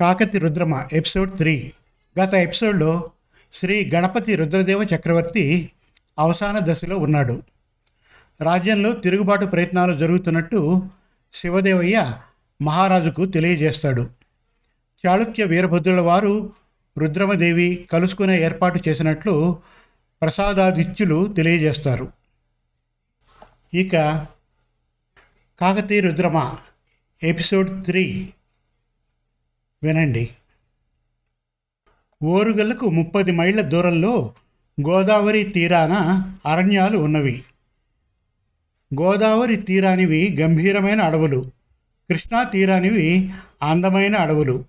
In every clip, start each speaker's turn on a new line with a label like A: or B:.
A: Kakati Rudrama episode three. గత ఎపిసోడ్లో శ్రీ గణపతి రుద్రదేవ చక్రవర్తి అవసాన దశలో ఉన్నాడు. రాజ్యంలో తిరుగుబాటు ప్రయత్నాలు జరుగుతున్నట్టు శివదేవయ్య మహారాజుకు తెలియజేస్తాడు. చాళుక్య వీరభద్రుల వారు రుద్రమదేవి కలుసుకునే ఏర్పాటు చేసినట్లు ప్రసాదాదిత్యులు తెలియజేస్తారు. ఇక కాకతీ రుద్రమ ఎపిసోడ్ త్రీ. వినండి. ఓరుగల్లకు ముప్పది మైళ్ళ దూరంలో గోదావరి తీరాన అరణ్యాలు ఉన్నవి. గోదావరి తీరానివి గంభీరమైన అడవులు. కృష్ణా తీరానివి అందమైన అడవులు.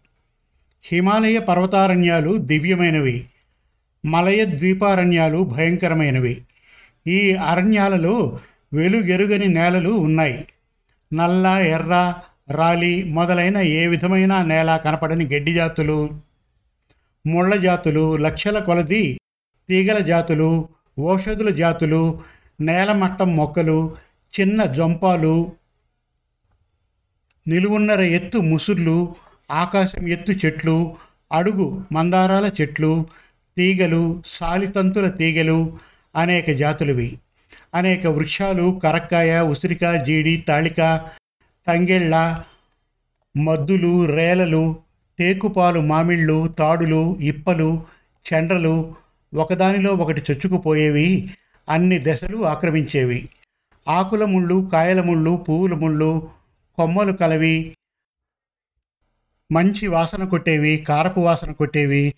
A: హిమాలయ పర్వతారణ్యాలు దివ్యమైనవి. మలయ ద్వీపారణ్యాలు భయంకరమైనవి. ఈ అరణ్యాలలో వెలుగెరుగని నేలలు ఉన్నాయి. నల్ల ఎర్ర రాలి మొదలైన ఏ విధమైన నేల కనపడని గడ్డి జాతులు ముళ్ళ జాతులు లక్షల కొలది తీగల జాతులు ఔషధుల జాతులు నేలమట్టం మొక్కలు చిన్న జంపాలు నిలువున్నర ఎత్తు ముసుర్లు ఆకాశం ఎత్తు చెట్లు అడుగు మందారాల చెట్లు తీగలు సాలితంతుల తీగలు అనేక జాతులవి. అనేక వృక్షాలు కరక్కాయ ఉసిరిక జీడి తాళిక తంగెళ్ళ మద్దులు రేలలు టేకుపాలు మామిళ్ళు తాడులు ఇప్పలు చెండ్రలు ఒకదానిలో ఒకటి చొచ్చుకుపోయేవి అన్ని దశలు ఆక్రమించేవి. ఆకుల ముళ్ళు కాయల ముళ్ళు పువ్వుల ముళ్ళు కొమ్మలు కలవి మంచి వాసన కొట్టేవి కారపు వాసన కొట్టేవి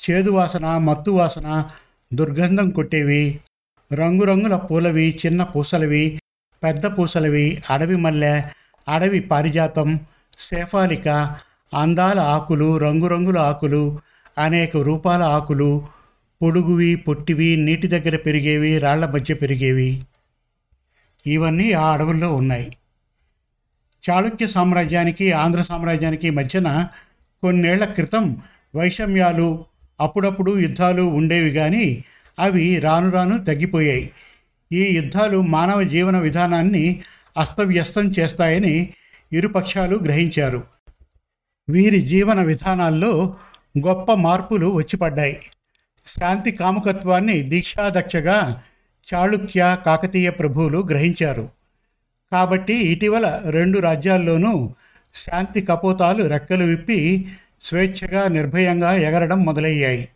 A: చేదు వాసన మత్తు వాసన దుర్గంధం కొట్టేవి రంగురంగుల పూలవి చిన్న పూసలవి పెద్ద పూసలవి అడవి మల్లె అడవి పారిజాతం శేఫాలిక అందాల ఆకులు రంగురంగుల ఆకులు అనేక రూపాల ఆకులు పొడుగువి పొట్టివి నీటి దగ్గర పెరిగేవి రాళ్ళ మధ్య పెరిగేవి. ఇవన్నీ ఆ అడవుల్లో ఉన్నాయి. చాళుక్య సామ్రాజ్యానికి ఆంధ్ర సామ్రాజ్యానికి మధ్యన కొన్నేళ్ళ క్రితం వైషమ్యాలు అప్పుడప్పుడు యుద్ధాలు ఉండేవి కానీ అవి రాను రాను తగ్గిపోయాయి. ఈ యుద్ధాలు మానవ జీవన విధానాన్ని అస్తవ్యస్తం చేస్తాయని ఇరుపక్షాలు గ్రహించారు. వీరి జీవన విధానాల్లో గొప్ప మార్పులు వచ్చిపడ్డాయి. శాంతి కాముకత్వాన్ని దీక్షాదక్షగా చాళుక్య కాకతీయ ప్రభువులు గ్రహించారు. కాబట్టి ఇటీవల రెండు రాజ్యాల్లోనూ శాంతి కపోతాలు రెక్కలు విప్పి స్వేచ్ఛగా నిర్భయంగా ఎగరడం మొదలయ్యాయి.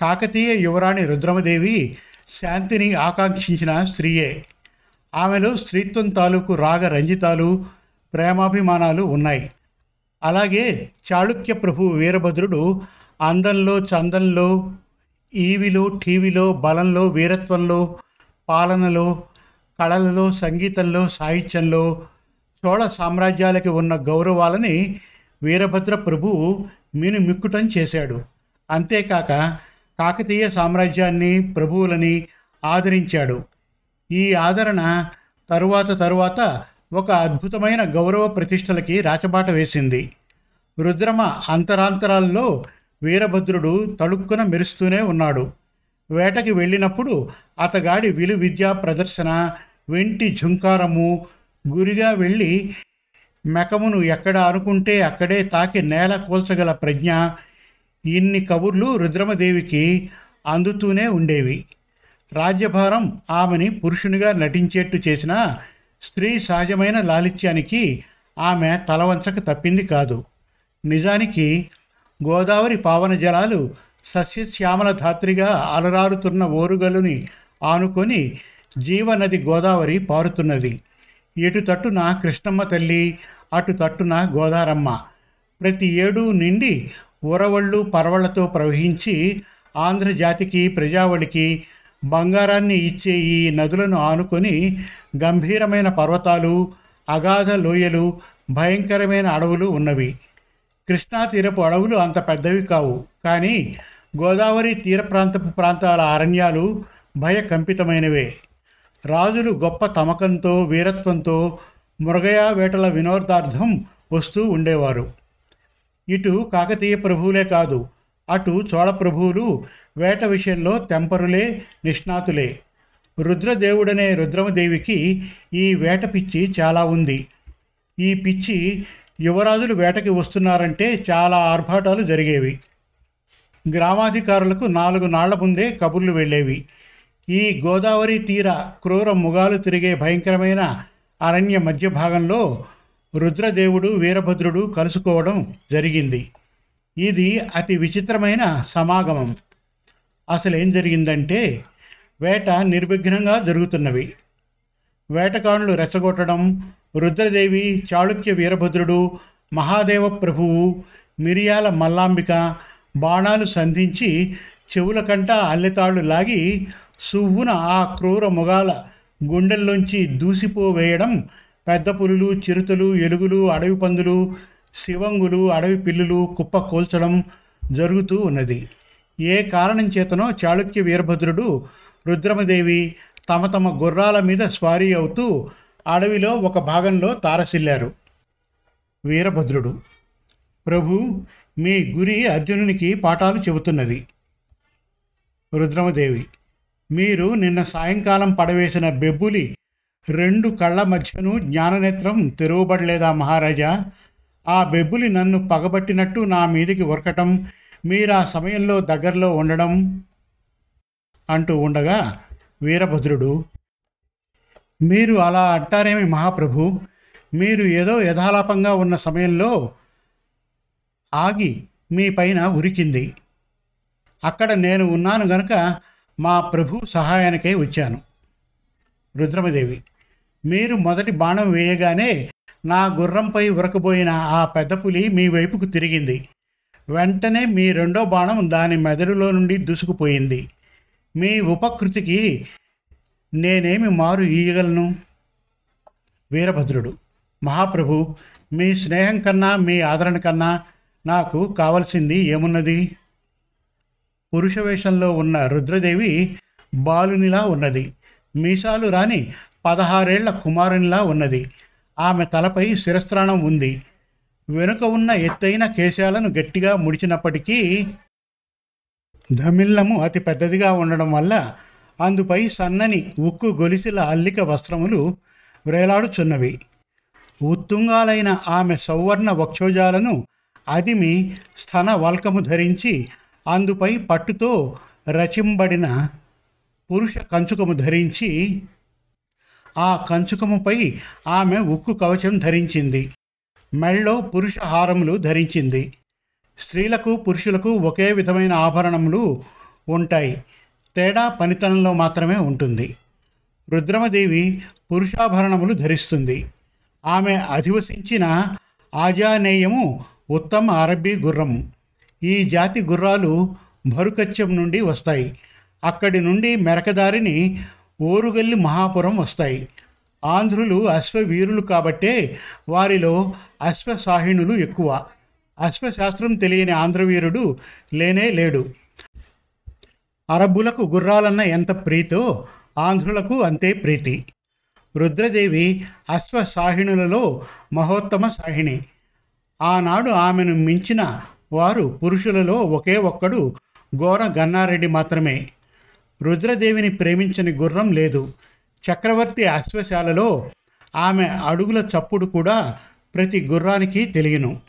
A: కాకతీయ యువరాణి రుద్రమదేవి శాంతిని ఆకాంక్షించిన స్త్రీయే. ఆమెలో స్త్రీత్వం తాలూకు రాగ రంజితాలు ప్రేమాభిమానాలు ఉన్నాయి. అలాగే చాళుక్య ప్రభు వీరభద్రుడు అందంలో చందంలో ఈవిలో టీవీలో బలంలో వీరత్వంలో పాలనలో కళలలో సంగీతంలో సాహిత్యంలో చోళ సామ్రాజ్యాలకి ఉన్న గౌరవాలని వీరభద్ర ప్రభువు మినుమిక్కుటం చేశాడు. అంతేకాక కాకతీయ సామ్రాజ్యాన్ని ప్రభువులని ఆదరించాడు. ఈ ఆదరణ తరువాత తరువాత ఒక అద్భుతమైన గౌరవ ప్రతిష్టలకి రాచబాట వేసింది. రుద్రమ అంతరాంతరాల్లో వీరభద్రుడు తళుక్కున మెరుస్తూనే ఉన్నాడు. వేటకి వెళ్ళినప్పుడు అతగాడి విలు విద్యా ప్రదర్శన వెంటి ఝుంకారము గురిగా వెళ్ళి మెకమును ఎక్కడ అనుకుంటే అక్కడే తాకి నేల కూల్చగల ప్రజ్ఞ ఇన్ని కబుర్లు రుద్రమదేవికి అందుతూనే ఉండేవి. రాజ్యభారం ఆమెని పురుషునిగా నటించేట్టు చేసిన స్త్రీ సహజమైన లాలిత్యానికి ఆమె తలవంచక తప్పింది కాదు. నిజానికి గోదావరి పావన జలాలు సస్యశ్యామల ధాత్రిగా అలరారుతున్న ఓరుగలుని ఆనుకొని జీవనది గోదావరి పారుతున్నది. ఇటు తట్టున కృష్ణమ్మ తల్లి అటు తట్టున గోదారమ్మ. ప్రతి ఏడు నిండి ఉరవళ్ళు పరవళ్ళతో ప్రవహించి ఆంధ్రజాతికి ప్రజావళికి బంగారాన్ని ఇచ్చే ఈ నదులను ఆనుకొని గంభీరమైన పర్వతాలు అగాధ లోయలు భయంకరమైన అడవులు ఉన్నవి. కృష్ణా తీరపు అడవులు అంత పెద్దవి కావు. కానీ గోదావరి తీర ప్రాంతపు ప్రాంతాల అరణ్యాలు భయకంపితమైనవే. రాజులు గొప్ప తమకంతో వీరత్వంతో మృగయ వేటల వినోదార్థం వస్తూ ఉండేవారు. ఇటు కాకతీయ ప్రభువులే కాదు అటు చోళప్రభువులు వేట విషయంలో తెంపరులే నిష్ణాతులే. రుద్రదేవుడనే రుద్రమదేవికి ఈ వేట పిచ్చి చాలా ఉంది. ఈ పిచ్చి యువరాజులు వేటకి వస్తున్నారంటే చాలా ఆర్భాటాలు జరిగేవి. గ్రామాధికారులకు నాలుగు నాళ్ళ ముందే కబుర్లు వెళ్ళేవి. ఈ గోదావరి తీర క్రూర ముగాలు తిరిగే భయంకరమైన అరణ్య మధ్య భాగంలో రుద్రదేవుడు వీరభద్రుడు కలుసుకోవడం జరిగింది. ఇది అతి విచిత్రమైన సమాగమం. అసలు ఏం జరిగిందంటే వేట నిర్విఘ్నంగా జరుగుతున్నవి. వేటగానులు రెచ్చగొట్టడం రుద్రదేవి చాళుక్య వీరభద్రుడు మహాదేవ ప్రభువు మిరియాల మల్లాంబిక బాణాలు సంధించి చెవుల కంట అల్లెతాళ్ళు లాగి సువ్వున ఆ క్రూర మొగాల గుండెల్లోంచి దూసిపోవేయడం పెద్ద పులులు చిరుతలు ఎలుగులు అడవి పందులు శివంగులు అడవి పిల్లులు కుప్ప కూల్చడం జరుగుతూ ఉన్నది. ఏ కారణం చేతనో చాళుక్య వీరభద్రుడు రుద్రమదేవి తమ తమ గుర్రాల మీద స్వారీ అవుతూ అడవిలో ఒక భాగంలో తారసిల్లారు. వీరభద్రుడు ప్రభు మీ గురి అర్జునునికి పాఠాలు చెబుతున్నది. రుద్రమదేవి మీరు నిన్న సాయంకాలం పడవేసిన బెబ్బులి రెండు కళ్ళ మధ్యను జ్ఞాననేత్రం తెరవబడలేదా మహారాజా? ఆ బెబ్బులి నన్ను పగబట్టినట్టు నా మీదికి ఉరకటం మీరు ఆ సమయంలో దగ్గరలో ఉండడం అంటూ ఉండగా వీరభద్రుడు మీరు అలా అంటారేమి మహాప్రభు? మీరు ఏదో యథాలాపంగా ఉన్న సమయంలో ఆగి మీ పైన ఉరికింది. అక్కడ నేను ఉన్నాను గనుక మా ప్రభు సహాయానికై వచ్చాను. రుద్రమదేవి మీరు మొదటి బాణం వేయగానే నా గుర్రంపై ఉరకబోయిన ఆ పెద్ద పులి మీ వైపుకు తిరిగింది. వెంటనే మీ రెండో బాణం దాని మెదడులో నుండి దూసుకుపోయింది. మీ ఉపకృతికి నేనేమి మారు ఈయగలను వీరభద్రుడు మహాప్రభు మీ స్నేహం కన్నా మీ ఆదరణ కన్నా నాకు కావలసింది ఏమున్నది? పురుష వేషంలో ఉన్న రుద్రదేవి బాలునిలా ఉన్నది. మీసాలు రాని పదహారేళ్ళ కుమారునిలా ఉన్నది. ఆమె తలపై శిరస్త్రాణం ఉంది. వెనుక ఉన్న ఎత్తైన కేశాలను గట్టిగా ముడిచినప్పటికీ ధమిల్లము అతి పెద్దదిగా ఉండడం వల్ల అందుపై సన్నని ఉక్కు గొలిసిల అల్లిక వస్త్రములు వ్రేలాడుచున్నవి ఉత్తుంగాలైన ఆమె సౌవర్ణ వక్షోజాలను అదిమి స్థన వల్కము ధరించి అందుపై పట్టుతో రచింబడిన పురుష కంచుకము ధరించి ఆ కంచుకముపై ఆమె ఉక్కు కవచం ధరించింది. మెళ్ళో పురుష హారములు ధరించింది. స్త్రీలకు పురుషులకు ఒకే విధమైన ఆభరణములు ఉంటాయి. తేడా పనితనంలో మాత్రమే ఉంటుంది. రుద్రమదేవి పురుషాభరణములు ధరిస్తుంది. ఆమె అధివసించిన ఆజానేయము ఉత్తమ అరబ్బీ గుర్రం. ఈ జాతి గుర్రాలు భరుకత్యం నుండి వస్తాయి. అక్కడి నుండి మెరకదారిని ఓరుగల్లి మహాపురం వస్తాయి. ఆంధ్రులు అశ్వవీరులు కాబట్టే వారిలో అశ్వసాహిణులు ఎక్కువ. అశ్వశాస్త్రం తెలియని ఆంధ్రవీరుడు లేనే లేడు. అరబ్బులకు గుర్రాలన్న ఎంత ప్రీతో ఆంధ్రులకు అంతే ప్రీతి. రుద్రదేవి అశ్వసాహిణులలో మహోత్తమ సాహిణి. ఆనాడు ఆమెను మించిన వారు పురుషులలో ఒకే ఒక్కడు గోర గన్నారెడ్డి మాత్రమే. రుద్రదేవిని ప్రేమించని గుర్రం లేదు. చక్రవర్తి అశ్వశాలలో ఆమె అడుగుల చప్పుడు కూడా ప్రతి గుర్రానికి తెలియను.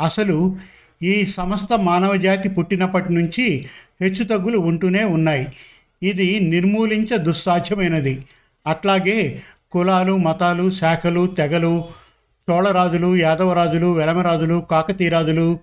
A: అసలు ఈ సమస్త మానవజాతి పుట్టినప్పటి నుంచి హెచ్చుతగ్గులు ఉంటూనే ఉన్నాయి. ఇది నిర్మూలించ దుస్సాధ్యమైనది. అట్లాగే కులాలు మతాలు శాఖలు తెగలు చోళరాజులు యాదవరాజులు వెలమరాజులు కాకతీరాజులు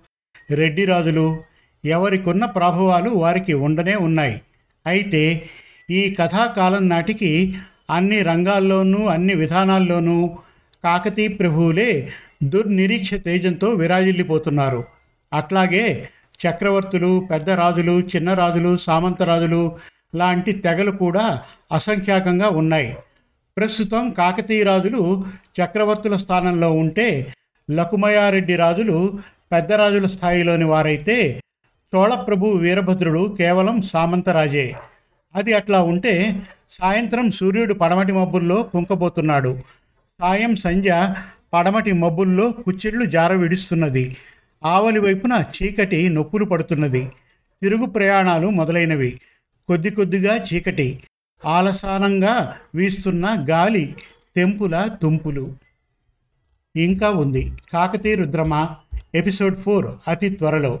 A: రెడ్డిరాజులు ఎవరికున్న ప్రభావాలు వారికి ఉండనే ఉన్నాయి. అయితే ఈ కథాకాలం నాటికి అన్ని రంగాల్లోనూ అన్ని విధానాల్లోనూ కాకతీ ప్రభువులే దుర్నిరీక్ష తేజంతో విరాజిల్లిపోతున్నారు. అట్లాగే చక్రవర్తులు పెద్ద రాజులు చిన్న రాజులు సామంతరాజులు లాంటి తెగలు కూడా అసంఖ్యాకంగా ఉన్నాయి. ప్రస్తుతం కాకతీయ రాజులు చక్రవర్తుల స్థానంలో ఉంటే లకుమయారెడ్డి రాజులు పెద్ద రాజుల స్థాయిలోని వారైతే చోళప్రభు వీరభద్రుడు కేవలం సామంతరాజే. అది అట్లా ఉంటే సాయంత్రం సూర్యుడు పడమటి మబ్బుల్లో కుంకబోతున్నాడు. సాయం సంధ్య పడమటి మబ్బుల్లో కుచ్చిళ్ళు జార విడుస్తున్నది. ఆవలి వైపున చీకటి నొప్పులు పడుతున్నది. తిరుగు ప్రయాణాలు మొదలైనవి. కొద్ది కొద్దిగా చీకటి. ఆలసానంగా వీస్తున్న గాలి తెంపుల తుంపులు. ఇంకా ఉంది. కాకతీ రుద్రమ ఎపిసోడ్ ఫోర్ అతి త్వరలో.